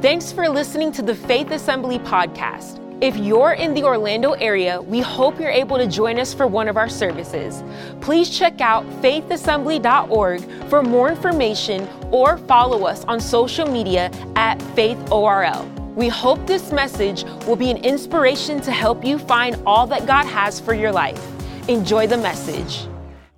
Thanks for listening to the Faith Assembly podcast. If you're in the Orlando area, we hope you're able to join us for one of our services. Please check out faithassembly.org for more information or follow us on social media at faithorl. We hope this message will be an inspiration to help you find all that God has for your life. Enjoy the message.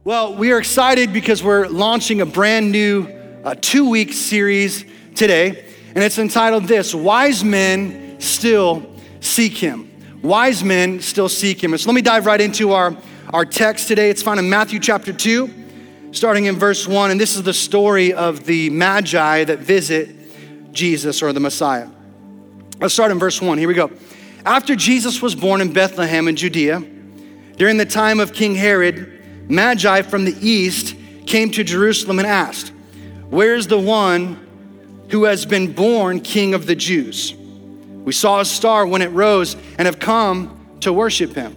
Well, we are excited because we're launching a brand new uh, two week series today, and it's entitled This Wise Men Still Seek Him. Wise men still seek Him. And so let me dive right into our, our text today. It's found in Matthew chapter 2, starting in verse 1, and this is the story of the Magi that visit Jesus or the Messiah. Let's start in verse 1. Here we go. After Jesus was born in Bethlehem in Judea, during the time of King Herod, Magi from the east came to Jerusalem and asked, Where's the one who has been born king of the Jews? We saw a star when it rose and have come to worship him.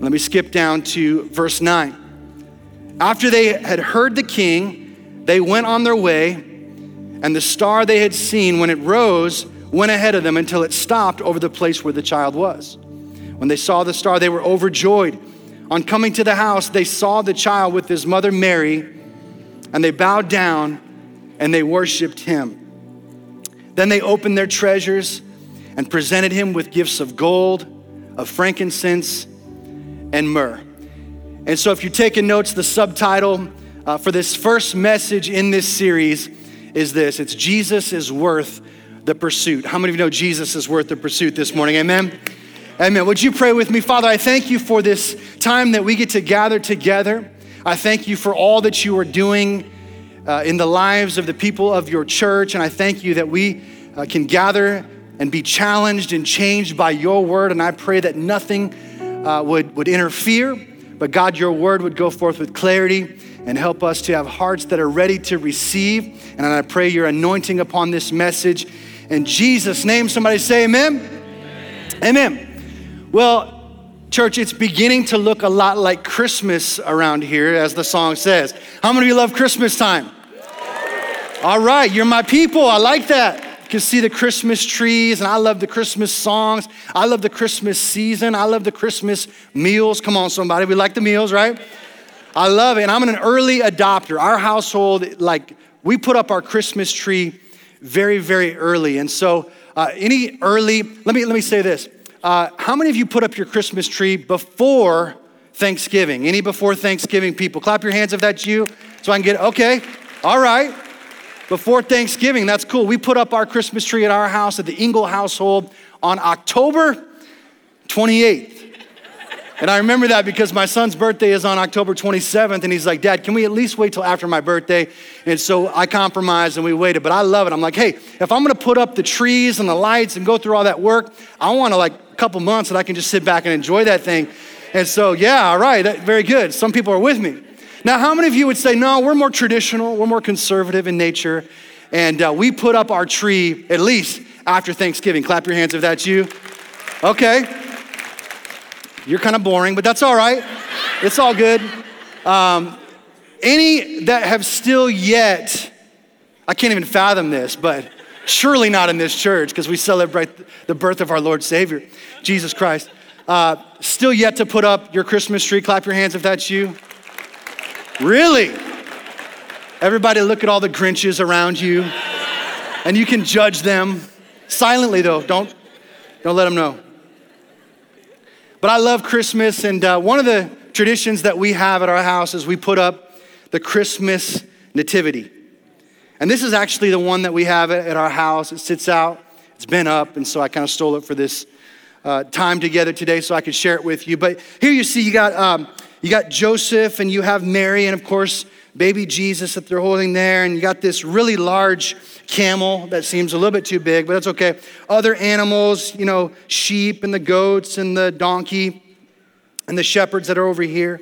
Let me skip down to verse 9. After they had heard the king, they went on their way, and the star they had seen when it rose went ahead of them until it stopped over the place where the child was. When they saw the star, they were overjoyed. On coming to the house, they saw the child with his mother Mary, and they bowed down and they worshiped him. Then they opened their treasures and presented him with gifts of gold, of frankincense, and myrrh. And so, if you're taking notes, the subtitle uh, for this first message in this series is this it's Jesus is worth the pursuit. How many of you know Jesus is worth the pursuit this morning? Amen. Amen. Would you pray with me? Father, I thank you for this time that we get to gather together. I thank you for all that you are doing uh, in the lives of the people of your church. And I thank you that we uh, can gather and be challenged and changed by your word. And I pray that nothing uh, would, would interfere, but God, your word would go forth with clarity and help us to have hearts that are ready to receive. And I pray your anointing upon this message in Jesus' name, somebody say amen. Amen. amen. Well, church, it's beginning to look a lot like Christmas around here, as the song says. How many of you love Christmas time? All right, you're my people. I like that. You can see the Christmas trees, and I love the Christmas songs. I love the Christmas season. I love the Christmas meals. Come on, somebody. We like the meals, right? I love it. And I'm an early adopter. Our household, like, we put up our Christmas tree very, very early. And so, uh, any early, let me, let me say this. Uh, how many of you put up your Christmas tree before Thanksgiving? Any before Thanksgiving people? Clap your hands if that's you so I can get, okay, all right. Before Thanksgiving, that's cool. We put up our Christmas tree at our house at the Engel household on October 28th. And I remember that because my son's birthday is on October 27th, and he's like, Dad, can we at least wait till after my birthday? And so I compromised and we waited, but I love it. I'm like, hey, if I'm gonna put up the trees and the lights and go through all that work, I want to like a couple months that I can just sit back and enjoy that thing. And so, yeah, all right, very good. Some people are with me. Now, how many of you would say, no, we're more traditional, we're more conservative in nature, and uh, we put up our tree at least after Thanksgiving? Clap your hands if that's you. Okay. You're kind of boring, but that's all right. It's all good. Um, any that have still yet, I can't even fathom this, but surely not in this church because we celebrate the birth of our Lord Savior, Jesus Christ. Uh, still yet to put up your Christmas tree. Clap your hands if that's you. Really? Everybody look at all the Grinches around you and you can judge them silently though. Don't, don't let them know. But I love Christmas, and uh, one of the traditions that we have at our house is we put up the Christmas nativity. And this is actually the one that we have at our house. It sits out, it's been up, and so I kind of stole it for this uh, time together today so I could share it with you. But here you see you got, um, you got Joseph, and you have Mary, and of course, baby Jesus that they're holding there, and you got this really large camel that seems a little bit too big, but that's okay. Other animals, you know, sheep and the goats and the donkey and the shepherds that are over here.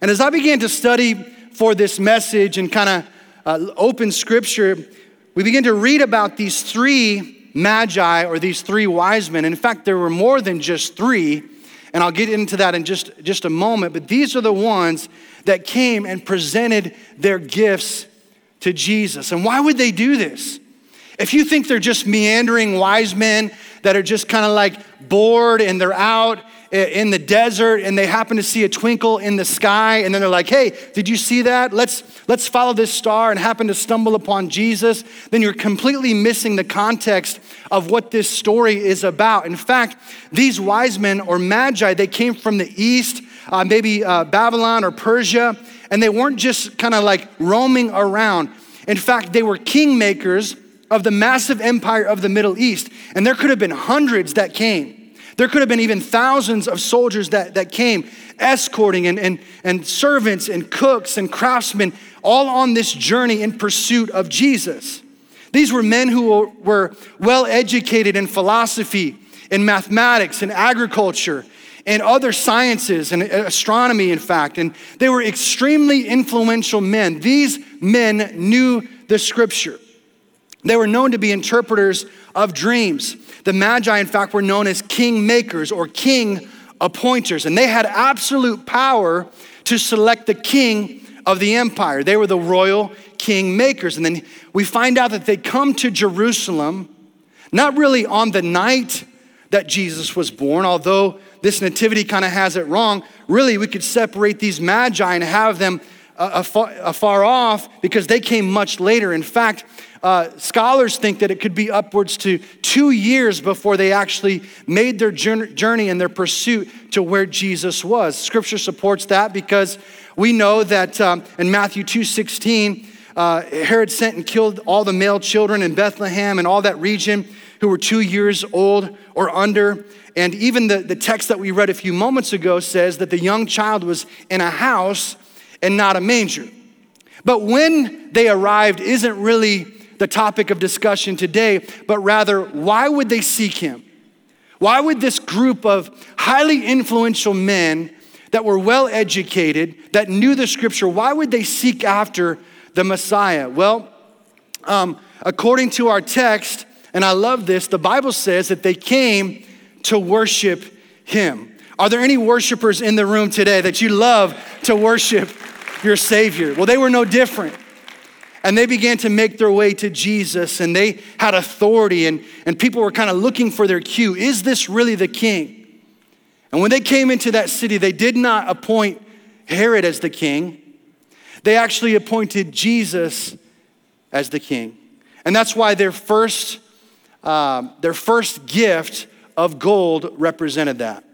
And as I began to study for this message and kind of uh, open scripture, we begin to read about these three magi or these three wise men. In fact, there were more than just three, and I'll get into that in just, just a moment, but these are the ones that came and presented their gifts to Jesus. And why would they do this? If you think they're just meandering wise men that are just kind of like bored and they're out in the desert and they happen to see a twinkle in the sky and then they're like, "Hey, did you see that? Let's let's follow this star and happen to stumble upon Jesus." Then you're completely missing the context of what this story is about. In fact, these wise men or magi, they came from the east, uh, maybe uh, Babylon or Persia, and they weren't just kind of like roaming around. In fact, they were kingmakers of the massive empire of the Middle East, and there could have been hundreds that came. There could have been even thousands of soldiers that, that came, escorting and, and, and servants and cooks and craftsmen, all on this journey in pursuit of Jesus. These were men who were well educated in philosophy, in mathematics, in agriculture, and other sciences, and astronomy, in fact. And they were extremely influential men. These men knew the scripture. They were known to be interpreters of dreams. The Magi, in fact, were known as king makers or king appointers, and they had absolute power to select the king of the empire. They were the royal king makers. And then we find out that they come to Jerusalem, not really on the night that Jesus was born, although this nativity kind of has it wrong. Really, we could separate these magi and have them uh, afar, afar off because they came much later. In fact, uh, scholars think that it could be upwards to two years before they actually made their journey and their pursuit to where Jesus was. Scripture supports that because we know that um, in Matthew 2:16, uh, Herod sent and killed all the male children in Bethlehem and all that region who were two years old or under. And even the, the text that we read a few moments ago says that the young child was in a house and not a manger. But when they arrived isn't really the topic of discussion today, but rather, why would they seek him? Why would this group of highly influential men that were well educated, that knew the scripture, why would they seek after the Messiah? Well, um, according to our text, and I love this, the Bible says that they came to worship him. Are there any worshipers in the room today that you love to worship your Savior? Well, they were no different. And they began to make their way to Jesus, and they had authority, and, and people were kind of looking for their cue. Is this really the king? And when they came into that city, they did not appoint Herod as the king, they actually appointed Jesus as the king. And that's why their first, uh, their first gift of gold represented that.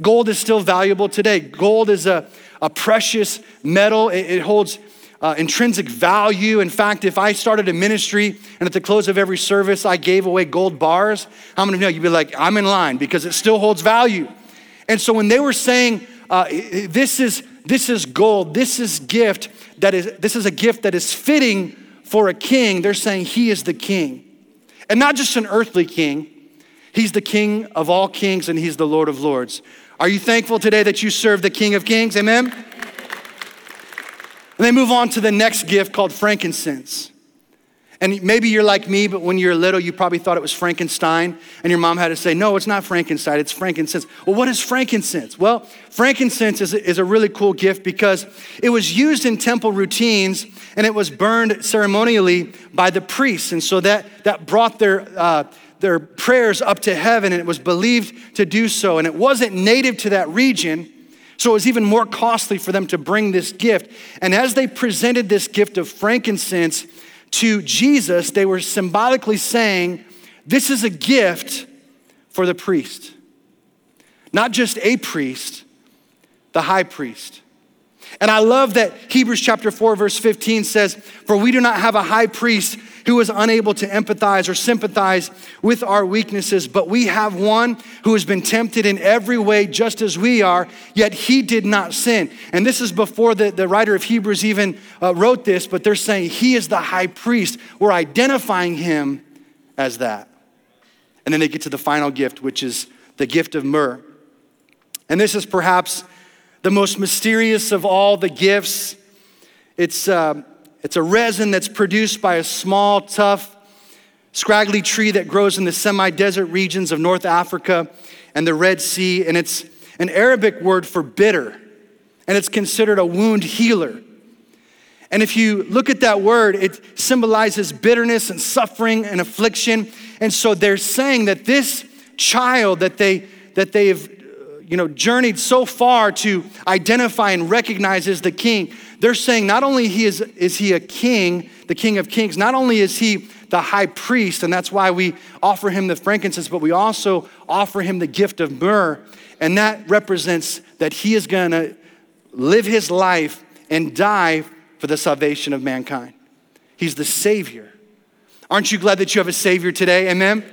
Gold is still valuable today. Gold is a, a precious metal, it, it holds uh, intrinsic value. In fact, if I started a ministry and at the close of every service I gave away gold bars, how many of you know? You'd be like, I'm in line because it still holds value. And so when they were saying, uh, this, is, this is gold, this is gift that is, this is a gift that is fitting for a king, they're saying he is the king. And not just an earthly king, he's the king of all kings and he's the Lord of lords. Are you thankful today that you serve the King of Kings? Amen? And they move on to the next gift called frankincense. And maybe you're like me, but when you're little, you probably thought it was Frankenstein, and your mom had to say, No, it's not Frankenstein, it's frankincense. Well, what is frankincense? Well, frankincense is a, is a really cool gift because it was used in temple routines and it was burned ceremonially by the priests. And so that, that brought their, uh, their prayers up to heaven, and it was believed to do so. And it wasn't native to that region, so it was even more costly for them to bring this gift. And as they presented this gift of frankincense to Jesus, they were symbolically saying, This is a gift for the priest. Not just a priest, the high priest. And I love that Hebrews chapter 4, verse 15 says, For we do not have a high priest who is unable to empathize or sympathize with our weaknesses, but we have one who has been tempted in every way just as we are, yet he did not sin. And this is before the, the writer of Hebrews even uh, wrote this, but they're saying he is the high priest. We're identifying him as that. And then they get to the final gift, which is the gift of myrrh. And this is perhaps the most mysterious of all the gifts. It's, uh, it's a resin that's produced by a small, tough, scraggly tree that grows in the semi desert regions of North Africa and the Red Sea. And it's an Arabic word for bitter, and it's considered a wound healer. And if you look at that word, it symbolizes bitterness and suffering and affliction. And so they're saying that this child that they that they have you know journeyed so far to identify and recognize as the king, they're saying not only he is, is he a king, the king of kings, not only is he the high priest, and that's why we offer him the frankincense, but we also offer him the gift of myrrh. And that represents that he is gonna live his life and die for the salvation of mankind. He's the Savior. Aren't you glad that you have a Savior today? Amen?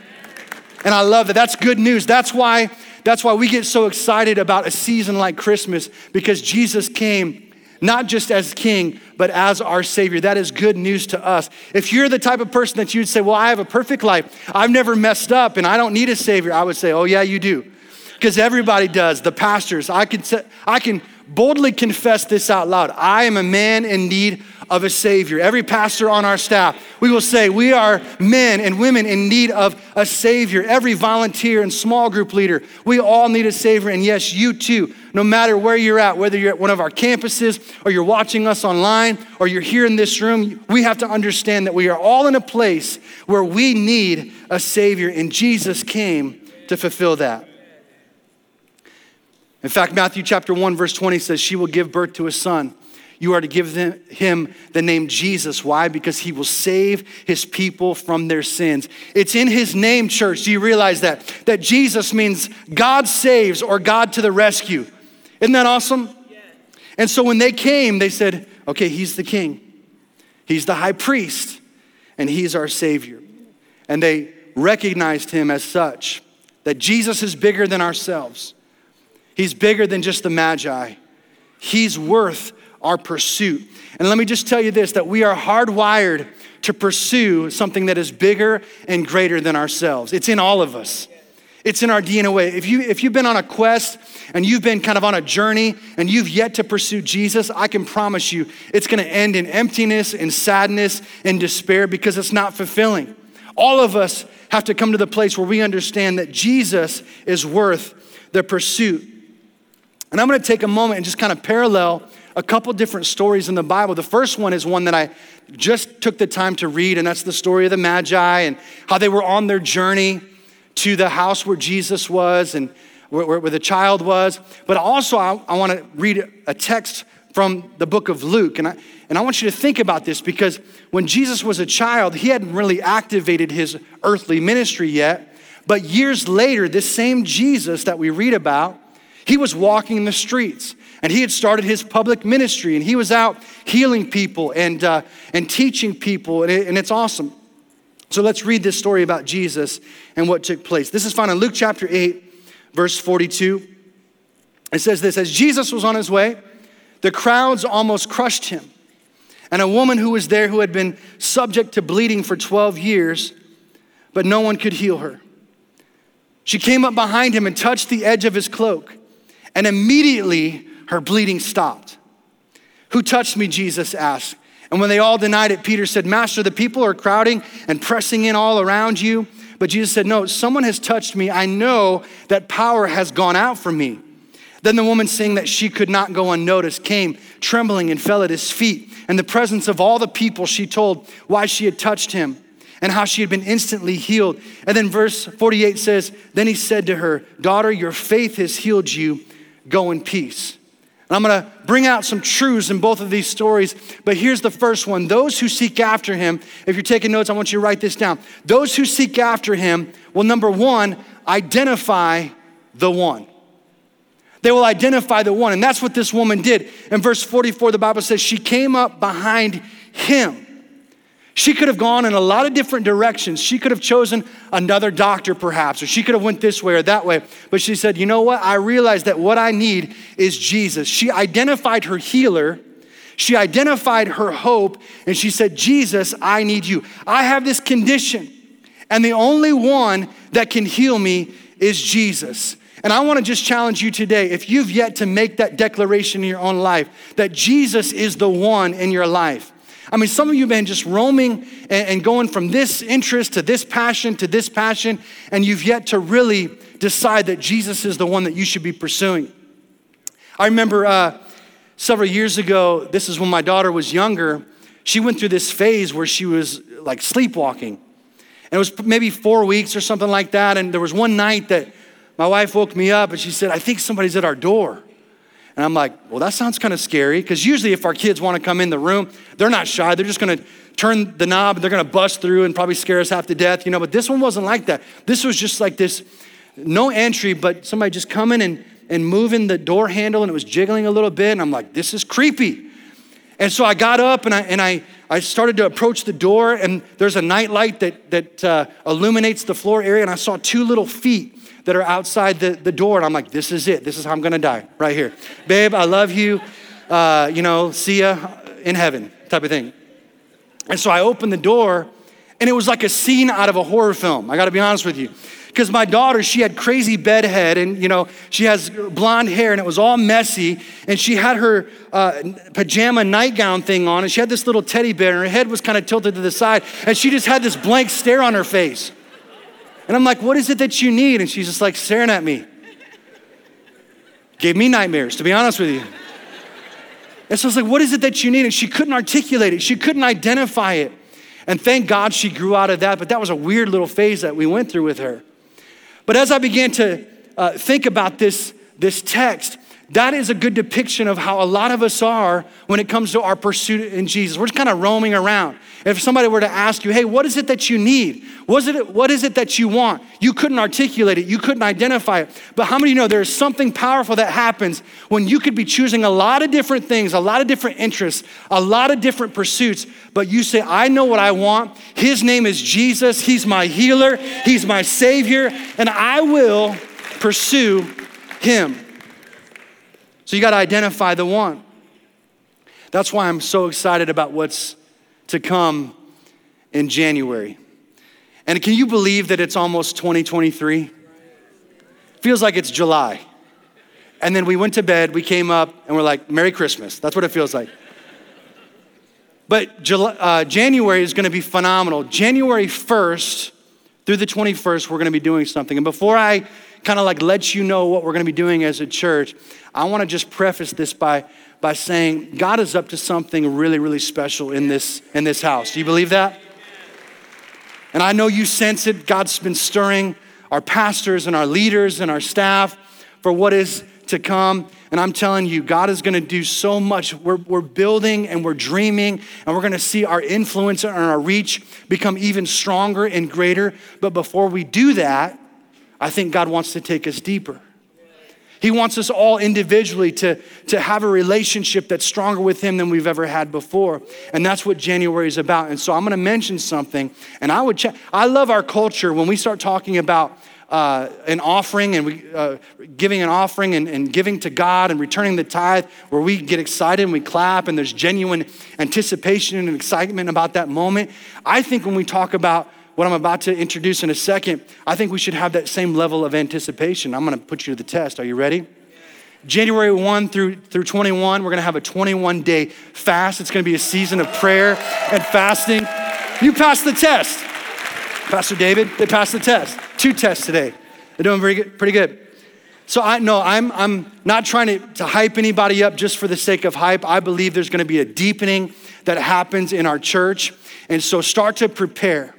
And I love that. That's good news. That's why, that's why we get so excited about a season like Christmas because Jesus came not just as king, but as our savior. That is good news to us. If you're the type of person that you'd say, Well, I have a perfect life, I've never messed up, and I don't need a savior, I would say, Oh, yeah, you do. Because everybody does. The pastors, I can, I can boldly confess this out loud. I am a man in need of a Savior. Every pastor on our staff, we will say, We are men and women in need of a Savior. Every volunteer and small group leader, we all need a Savior. And yes, you too, no matter where you're at, whether you're at one of our campuses or you're watching us online or you're here in this room, we have to understand that we are all in a place where we need a Savior, and Jesus came to fulfill that. In fact, Matthew chapter 1, verse 20 says, She will give birth to a son. You are to give him the name Jesus. Why? Because he will save his people from their sins. It's in his name, church. Do you realize that? That Jesus means God saves or God to the rescue. Isn't that awesome? And so when they came, they said, okay, he's the king, he's the high priest, and he's our savior. And they recognized him as such that Jesus is bigger than ourselves. He's bigger than just the Magi. He's worth our pursuit. And let me just tell you this that we are hardwired to pursue something that is bigger and greater than ourselves. It's in all of us. It's in our DNA. If, you, if you've been on a quest and you've been kind of on a journey and you've yet to pursue Jesus, I can promise you it's going to end in emptiness and sadness and despair because it's not fulfilling. All of us have to come to the place where we understand that Jesus is worth the pursuit. And I'm going to take a moment and just kind of parallel a couple different stories in the Bible. The first one is one that I just took the time to read, and that's the story of the Magi and how they were on their journey to the house where Jesus was and where, where the child was. But also, I, I want to read a text from the book of Luke. And I, and I want you to think about this because when Jesus was a child, he hadn't really activated his earthly ministry yet. But years later, this same Jesus that we read about, he was walking in the streets and he had started his public ministry and he was out healing people and, uh, and teaching people, and, it, and it's awesome. So let's read this story about Jesus and what took place. This is found in Luke chapter 8, verse 42. It says this As Jesus was on his way, the crowds almost crushed him. And a woman who was there who had been subject to bleeding for 12 years, but no one could heal her. She came up behind him and touched the edge of his cloak. And immediately her bleeding stopped. Who touched me? Jesus asked. And when they all denied it, Peter said, Master, the people are crowding and pressing in all around you. But Jesus said, No, someone has touched me. I know that power has gone out from me. Then the woman, seeing that she could not go unnoticed, came trembling and fell at his feet. In the presence of all the people, she told why she had touched him and how she had been instantly healed. And then verse 48 says, Then he said to her, Daughter, your faith has healed you go in peace. And I'm going to bring out some truths in both of these stories, but here's the first one. Those who seek after him, if you're taking notes, I want you to write this down. Those who seek after him will, number one, identify the one. They will identify the one. And that's what this woman did. In verse 44, the Bible says she came up behind him. She could have gone in a lot of different directions. She could have chosen another doctor perhaps, or she could have went this way or that way. But she said, "You know what? I realize that what I need is Jesus." She identified her healer. She identified her hope and she said, "Jesus, I need you. I have this condition, and the only one that can heal me is Jesus." And I want to just challenge you today if you've yet to make that declaration in your own life that Jesus is the one in your life I mean, some of you have been just roaming and, going from this interest to this passion to this passion, and you've yet to really decide that Jesus is the one that you should be pursuing. I remember uh, several years ago, this is when my daughter was younger, she went through this phase where she was like sleepwalking. And it was maybe four weeks or something like that. And there was one night that my wife woke me up and she said, I think somebody's at our door. And I'm like, well, that sounds kind of scary. Because usually, if our kids want to come in the room, they're not shy. They're just going to turn the knob, and they're going to bust through and probably scare us half to death, you know. But this one wasn't like that. This was just like this no entry, but somebody just coming and, and moving the door handle and it was jiggling a little bit. And I'm like, this is creepy. And so I got up and I, and I, I started to approach the door, and there's a night light that, that uh, illuminates the floor area, and I saw two little feet that are outside the, the door. And I'm like, this is it. This is how I'm gonna die, right here. Babe, I love you. Uh, you know, see ya in heaven, type of thing. And so I opened the door, and it was like a scene out of a horror film. I gotta be honest with you. Because my daughter, she had crazy bedhead, and you know, she has blonde hair, and it was all messy. And she had her uh, pajama nightgown thing on, and she had this little teddy bear, and her head was kind of tilted to the side, and she just had this blank stare on her face. And I'm like, what is it that you need? And she's just like staring at me. Gave me nightmares, to be honest with you. And so I was like, what is it that you need? And she couldn't articulate it, she couldn't identify it. And thank God she grew out of that, but that was a weird little phase that we went through with her. But as I began to uh, think about this, this text, that is a good depiction of how a lot of us are when it comes to our pursuit in Jesus. We're just kind of roaming around. If somebody were to ask you, hey, what is it that you need? Was it, what is it that you want? You couldn't articulate it, you couldn't identify it. But how many of you know there's something powerful that happens when you could be choosing a lot of different things, a lot of different interests, a lot of different pursuits, but you say, I know what I want. His name is Jesus, He's my healer, He's my Savior, and I will pursue Him. So you got to identify the one. That's why I'm so excited about what's to come in January. And can you believe that it's almost 2023? Feels like it's July. And then we went to bed, we came up, and we're like, Merry Christmas. That's what it feels like. But July, uh, January is going to be phenomenal. January 1st through the 21st, we're going to be doing something. And before I kind of like let you know what we're going to be doing as a church, I want to just preface this by, by saying God is up to something really, really special in this, in this house. Do you believe that? And I know you sense it. God's been stirring our pastors and our leaders and our staff for what is to come. And I'm telling you, God is going to do so much. We're, we're building and we're dreaming, and we're going to see our influence and our reach become even stronger and greater. But before we do that, I think God wants to take us deeper. He wants us all individually to, to have a relationship that's stronger with Him than we've ever had before. And that's what January is about. And so I'm gonna mention something, and I would check. I love our culture when we start talking about uh, an offering and we, uh, giving an offering and, and giving to God and returning the tithe, where we get excited and we clap and there's genuine anticipation and excitement about that moment. I think when we talk about what I'm about to introduce in a second, I think we should have that same level of anticipation. I'm gonna put you to the test. Are you ready? January 1 through, through 21, we're gonna have a 21 day fast. It's gonna be a season of prayer and fasting. You passed the test. Pastor David, they passed the test. Two tests today. They're doing very good, pretty good. So I know I'm, I'm not trying to, to hype anybody up just for the sake of hype. I believe there's gonna be a deepening that happens in our church. And so start to prepare.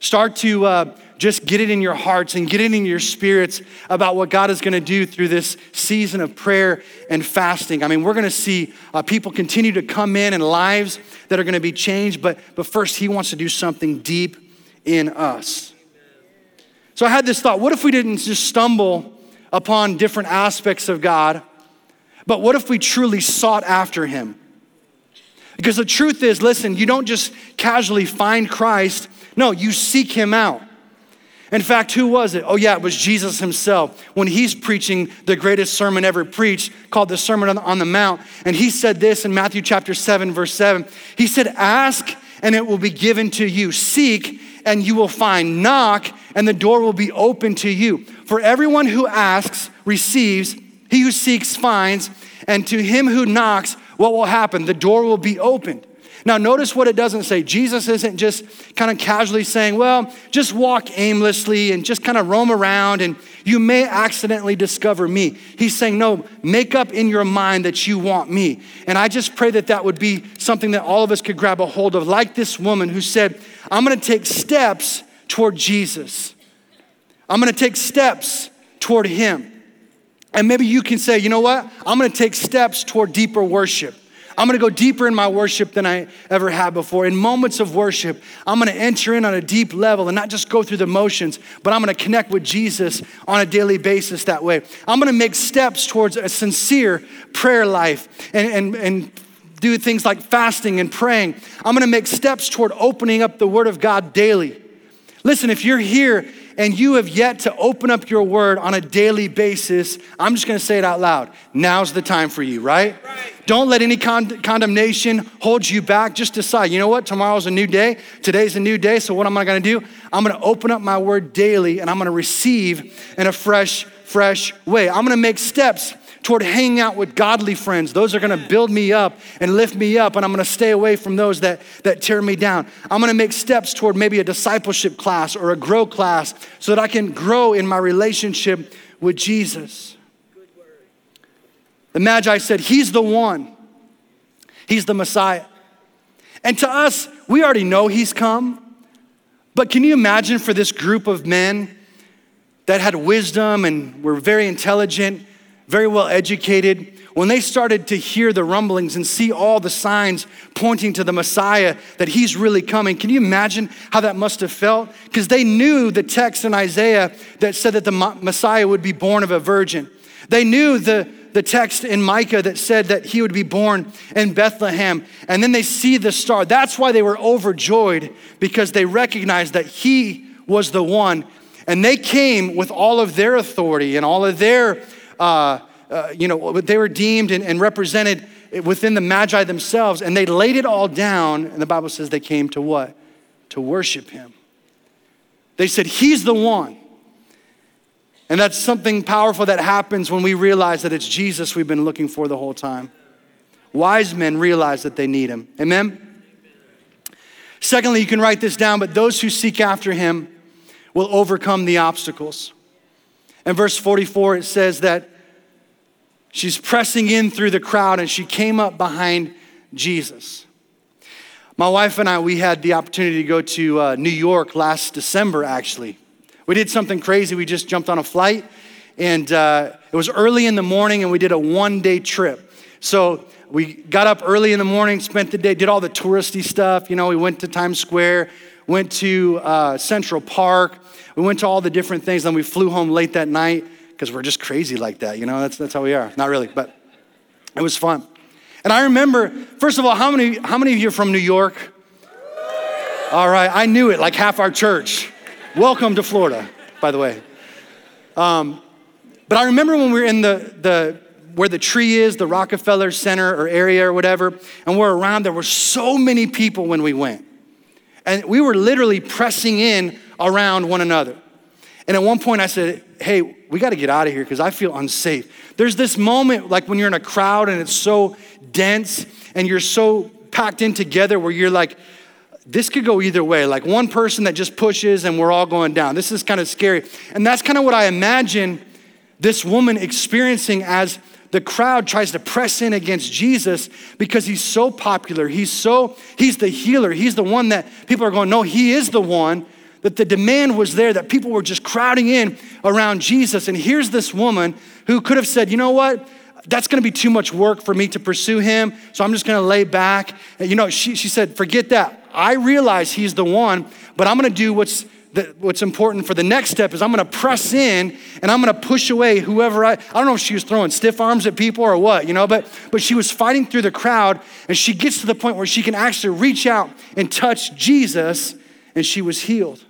Start to uh, just get it in your hearts and get it in your spirits about what God is going to do through this season of prayer and fasting. I mean, we're going to see uh, people continue to come in and lives that are going to be changed, but, but first, He wants to do something deep in us. So I had this thought what if we didn't just stumble upon different aspects of God, but what if we truly sought after Him? Because the truth is, listen, you don't just casually find Christ no, you seek him out. In fact, who was it? Oh, yeah, it was Jesus himself when he's preaching the greatest sermon ever preached called the Sermon on the Mount. And he said this in Matthew chapter 7, verse 7. He said, Ask and it will be given to you. Seek and you will find. Knock and the door will be open to you. For everyone who asks receives, he who seeks finds, and to him who knocks, what will happen? The door will be opened. Now, notice what it doesn't say. Jesus isn't just kind of casually saying, well, just walk aimlessly and just kind of roam around and you may accidentally discover me. He's saying, no, make up in your mind that you want me. And I just pray that that would be something that all of us could grab a hold of, like this woman who said, I'm gonna take steps toward Jesus. I'm gonna take steps toward Him. And maybe you can say, you know what? I'm gonna take steps toward deeper worship. I'm gonna go deeper in my worship than I ever have before. In moments of worship, I'm gonna enter in on a deep level and not just go through the motions, but I'm gonna connect with Jesus on a daily basis that way. I'm gonna make steps towards a sincere prayer life and, and, and do things like fasting and praying. I'm gonna make steps toward opening up the Word of God daily. Listen, if you're here and you have yet to open up your word on a daily basis, I'm just gonna say it out loud. Now's the time for you, right? right. Don't let any con- condemnation hold you back. Just decide, you know what? Tomorrow's a new day. Today's a new day. So, what am I gonna do? I'm gonna open up my word daily and I'm gonna receive in a fresh, fresh way. I'm gonna make steps toward hanging out with godly friends. Those are gonna build me up and lift me up, and I'm gonna stay away from those that, that tear me down. I'm gonna make steps toward maybe a discipleship class or a grow class so that I can grow in my relationship with Jesus. The Magi said, He's the one, He's the Messiah. And to us, we already know He's come. But can you imagine for this group of men that had wisdom and were very intelligent? Very well educated, when they started to hear the rumblings and see all the signs pointing to the Messiah that he's really coming, can you imagine how that must have felt? Because they knew the text in Isaiah that said that the Messiah would be born of a virgin. They knew the, the text in Micah that said that he would be born in Bethlehem. And then they see the star. That's why they were overjoyed because they recognized that he was the one. And they came with all of their authority and all of their uh, uh, you know, they were deemed and, and represented within the Magi themselves, and they laid it all down, and the Bible says they came to what? To worship him. They said, He's the one. And that's something powerful that happens when we realize that it's Jesus we've been looking for the whole time. Wise men realize that they need him. Amen? Secondly, you can write this down, but those who seek after him will overcome the obstacles. In verse 44, it says that she's pressing in through the crowd and she came up behind Jesus. My wife and I, we had the opportunity to go to uh, New York last December, actually. We did something crazy. We just jumped on a flight, and uh, it was early in the morning, and we did a one day trip. So we got up early in the morning, spent the day, did all the touristy stuff. You know, we went to Times Square, went to uh, Central Park, we went to all the different things, then we flew home late that night because we're just crazy like that, you know? That's, that's how we are. Not really, but it was fun. And I remember, first of all, how many, how many of you are from New York? All right, I knew it, like half our church. Welcome to Florida, by the way. Um, but I remember when we were in the, the where the tree is, the Rockefeller Center or area or whatever, and we're around, there were so many people when we went. And we were literally pressing in around one another. And at one point I said, Hey, we got to get out of here because I feel unsafe. There's this moment like when you're in a crowd and it's so dense and you're so packed in together where you're like, this could go either way. Like one person that just pushes and we're all going down. This is kind of scary. And that's kind of what I imagine this woman experiencing as the crowd tries to press in against Jesus because he's so popular. He's so, he's the healer. He's the one that people are going, no, he is the one that the demand was there, that people were just crowding in around Jesus. And here's this woman who could have said, you know what? That's gonna be too much work for me to pursue him, so I'm just gonna lay back. You know, she, she said, forget that. I realize he's the one, but I'm gonna do what's what's important for the next step is I'm gonna press in and I'm gonna push away whoever I, I don't know if she was throwing stiff arms at people or what, you know, but, but she was fighting through the crowd and she gets to the point where she can actually reach out and touch Jesus and she was healed.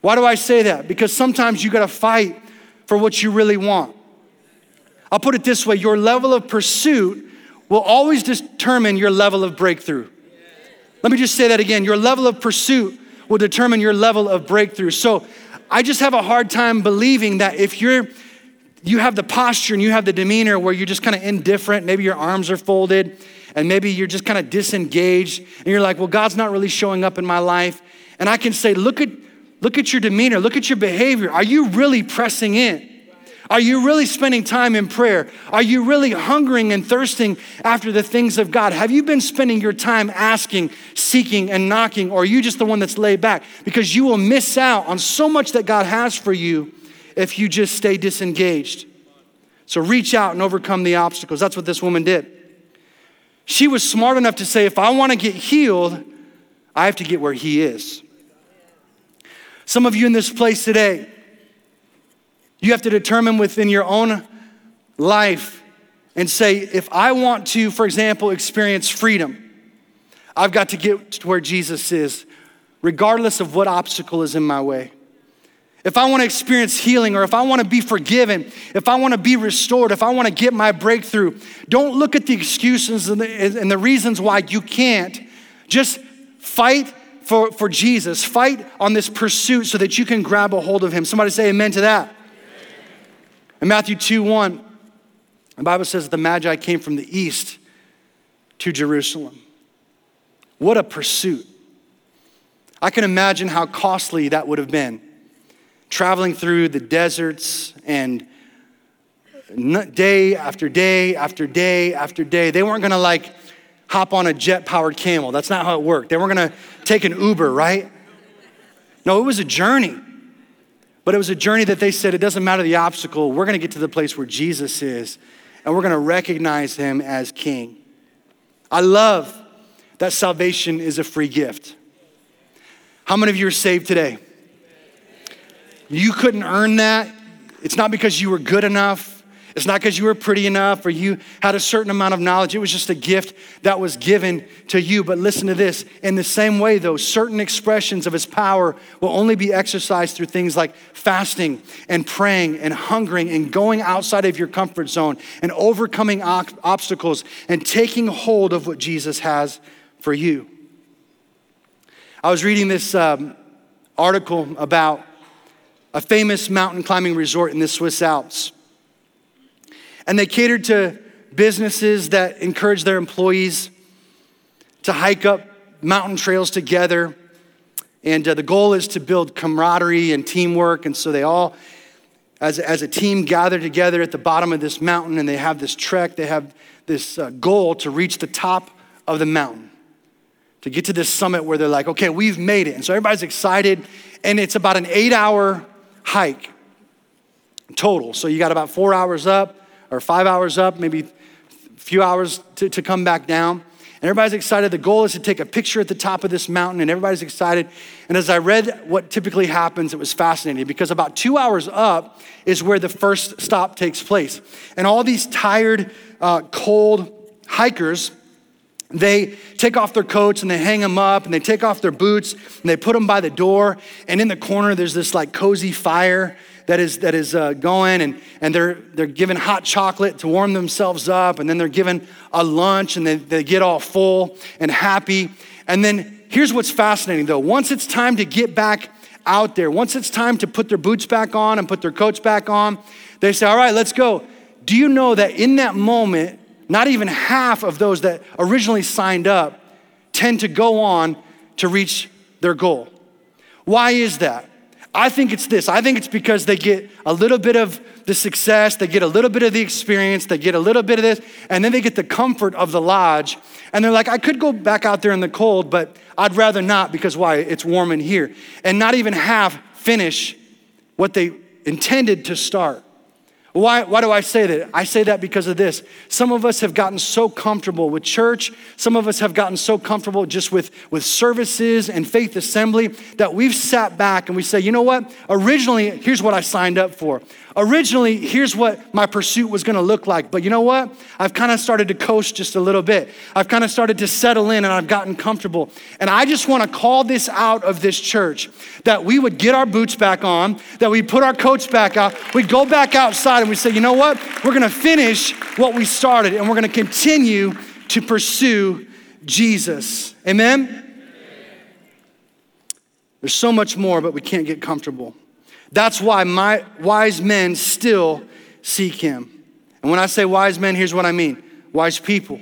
Why do I say that? Because sometimes you got to fight for what you really want. I'll put it this way your level of pursuit will always determine your level of breakthrough. Let me just say that again. Your level of pursuit will determine your level of breakthrough. So I just have a hard time believing that if you're you have the posture and you have the demeanor where you're just kind of indifferent, maybe your arms are folded, and maybe you're just kind of disengaged and you're like, well, God's not really showing up in my life. And I can say, look at, look at your demeanor, look at your behavior. Are you really pressing in? Are you really spending time in prayer? Are you really hungering and thirsting after the things of God? Have you been spending your time asking, seeking, and knocking, or are you just the one that's laid back? Because you will miss out on so much that God has for you if you just stay disengaged. So reach out and overcome the obstacles. That's what this woman did. She was smart enough to say, if I want to get healed, I have to get where He is. Some of you in this place today, you have to determine within your own life and say, if I want to, for example, experience freedom, I've got to get to where Jesus is, regardless of what obstacle is in my way. If I want to experience healing or if I want to be forgiven, if I want to be restored, if I want to get my breakthrough, don't look at the excuses and the, and the reasons why you can't. Just fight for, for Jesus. Fight on this pursuit so that you can grab a hold of him. Somebody say amen to that. In Matthew 2 1, the Bible says the Magi came from the east to Jerusalem. What a pursuit. I can imagine how costly that would have been. Traveling through the deserts and day after day after day after day. They weren't gonna like hop on a jet powered camel. That's not how it worked. They weren't gonna take an Uber, right? No, it was a journey. But it was a journey that they said it doesn't matter the obstacle, we're gonna get to the place where Jesus is, and we're gonna recognize him as king. I love that salvation is a free gift. How many of you are saved today? You couldn't earn that. It's not because you were good enough. It's not because you were pretty enough or you had a certain amount of knowledge. It was just a gift that was given to you. But listen to this in the same way, though, certain expressions of his power will only be exercised through things like fasting and praying and hungering and going outside of your comfort zone and overcoming obstacles and taking hold of what Jesus has for you. I was reading this um, article about a famous mountain climbing resort in the Swiss Alps. And they catered to businesses that encourage their employees to hike up mountain trails together. And uh, the goal is to build camaraderie and teamwork. And so they all, as, as a team, gather together at the bottom of this mountain and they have this trek. They have this uh, goal to reach the top of the mountain, to get to this summit where they're like, okay, we've made it. And so everybody's excited. And it's about an eight hour hike total. So you got about four hours up, or five hours up, maybe a few hours to, to come back down. And everybody's excited. The goal is to take a picture at the top of this mountain, and everybody's excited. And as I read what typically happens, it was fascinating because about two hours up is where the first stop takes place. And all these tired, uh, cold hikers, they take off their coats and they hang them up and they take off their boots and they put them by the door. And in the corner, there's this like cozy fire that is, that is uh, going, and, and they're, they're given hot chocolate to warm themselves up, and then they're given a lunch, and they, they get all full and happy. And then here's what's fascinating though once it's time to get back out there, once it's time to put their boots back on and put their coats back on, they say, All right, let's go. Do you know that in that moment, not even half of those that originally signed up tend to go on to reach their goal? Why is that? I think it's this. I think it's because they get a little bit of the success, they get a little bit of the experience, they get a little bit of this, and then they get the comfort of the lodge. And they're like, I could go back out there in the cold, but I'd rather not because why? It's warm in here. And not even half finish what they intended to start. Why, why do I say that? I say that because of this. Some of us have gotten so comfortable with church. Some of us have gotten so comfortable just with, with services and faith assembly that we've sat back and we say, you know what? Originally, here's what I signed up for. Originally, here's what my pursuit was gonna look like. But you know what? I've kind of started to coast just a little bit. I've kind of started to settle in and I've gotten comfortable. And I just wanna call this out of this church that we would get our boots back on, that we put our coats back out, we'd go back outside and we say, you know what? We're gonna finish what we started and we're gonna continue to pursue Jesus. Amen? There's so much more, but we can't get comfortable. That's why my wise men still seek him. And when I say wise men, here's what I mean wise people.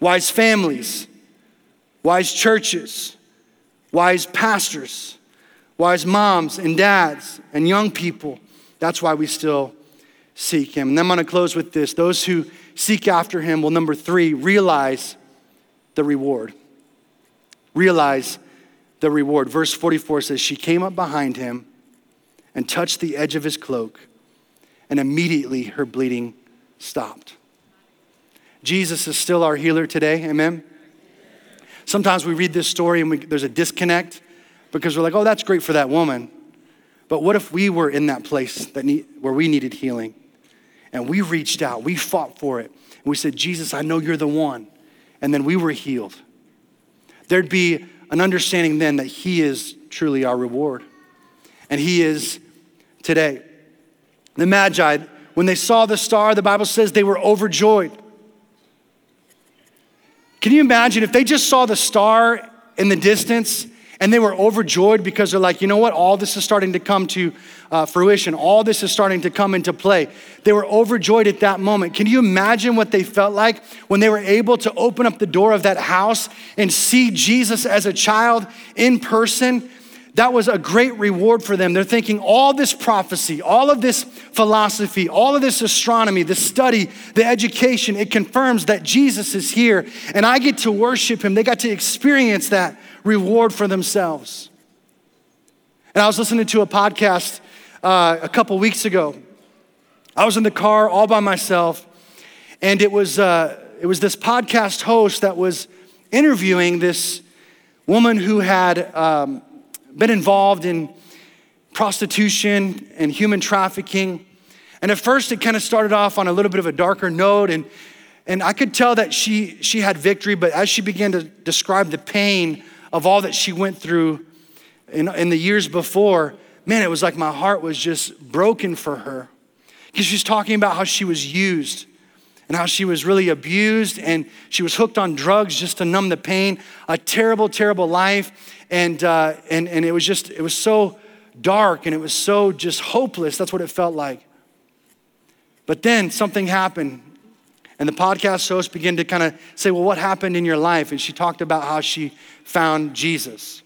wise families, wise churches, wise pastors, wise moms and dads and young people. That's why we still seek him. And I'm going to close with this. Those who seek after him will, number three, realize the reward. Realize the reward. Verse 44 says, She came up behind him and touched the edge of his cloak, and immediately her bleeding stopped. Jesus is still our healer today, amen? Sometimes we read this story and we, there's a disconnect because we're like, oh, that's great for that woman. But what if we were in that place that need, where we needed healing? And we reached out, we fought for it. And we said, Jesus, I know you're the one. And then we were healed. There'd be an understanding then that He is truly our reward. And He is today. The Magi, when they saw the star, the Bible says they were overjoyed. Can you imagine if they just saw the star in the distance and they were overjoyed because they're like, you know what? All this is starting to come to uh, fruition. All this is starting to come into play. They were overjoyed at that moment. Can you imagine what they felt like when they were able to open up the door of that house and see Jesus as a child in person? That was a great reward for them. They're thinking all this prophecy, all of this philosophy, all of this astronomy, the study, the education, it confirms that Jesus is here and I get to worship him. They got to experience that reward for themselves. And I was listening to a podcast uh, a couple weeks ago. I was in the car all by myself, and it was, uh, it was this podcast host that was interviewing this woman who had um, been involved in prostitution and human trafficking. And at first, it kind of started off on a little bit of a darker note, and, and I could tell that she, she had victory, but as she began to describe the pain of all that she went through in, in the years before, man, it was like my heart was just broken for her. Because she's talking about how she was used and how she was really abused and she was hooked on drugs just to numb the pain. A terrible, terrible life. And, uh, and, and it was just, it was so dark and it was so just hopeless. That's what it felt like. But then something happened. And the podcast host began to kind of say, Well, what happened in your life? And she talked about how she found Jesus.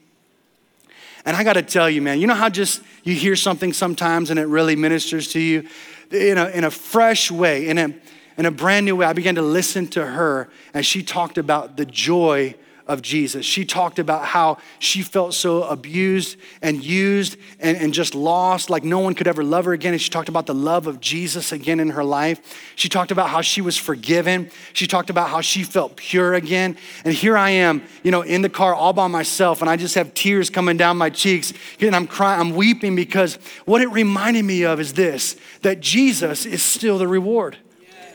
And I got to tell you, man, you know how just you hear something sometimes and it really ministers to you in a, in a fresh way, in a, in a brand new way. I began to listen to her as she talked about the joy of Jesus. She talked about how she felt so abused and used and, and just lost, like no one could ever love her again. And she talked about the love of Jesus again in her life. She talked about how she was forgiven. She talked about how she felt pure again. And here I am, you know, in the car all by myself, and I just have tears coming down my cheeks, and I'm crying, I'm weeping because what it reminded me of is this that Jesus is still the reward,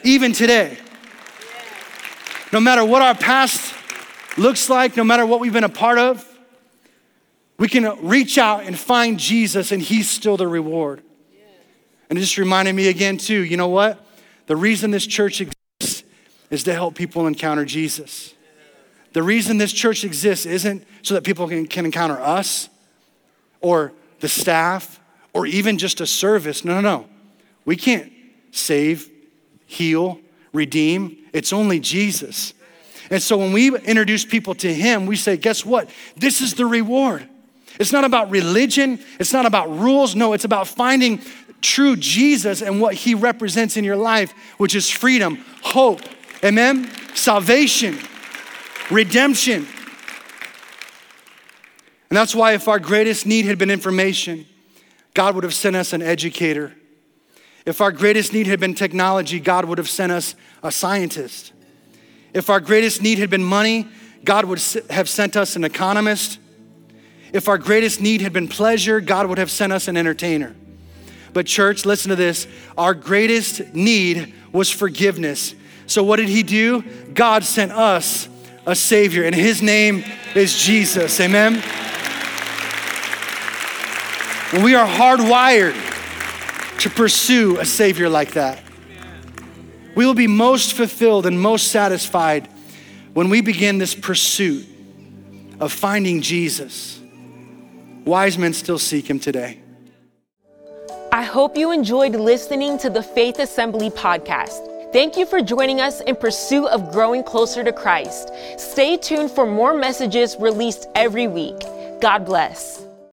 even today. No matter what our past looks like, no matter what we've been a part of, we can reach out and find Jesus, and He's still the reward. And it just reminded me again, too, you know what? The reason this church exists is to help people encounter Jesus. The reason this church exists isn't so that people can, can encounter us or the staff or even just a service. No, no, no. We can't save, heal, redeem. It's only Jesus. And so when we introduce people to Him, we say, guess what? This is the reward. It's not about religion, it's not about rules. No, it's about finding true Jesus and what He represents in your life, which is freedom, hope, amen, salvation, redemption. And that's why, if our greatest need had been information, God would have sent us an educator. If our greatest need had been technology, God would have sent us a scientist. If our greatest need had been money, God would have sent us an economist. If our greatest need had been pleasure, God would have sent us an entertainer. But, church, listen to this our greatest need was forgiveness. So, what did He do? God sent us a Savior, and His name is Jesus. Amen? And we are hardwired to pursue a Savior like that. We will be most fulfilled and most satisfied when we begin this pursuit of finding Jesus. Wise men still seek him today. I hope you enjoyed listening to the Faith Assembly podcast. Thank you for joining us in pursuit of growing closer to Christ. Stay tuned for more messages released every week. God bless.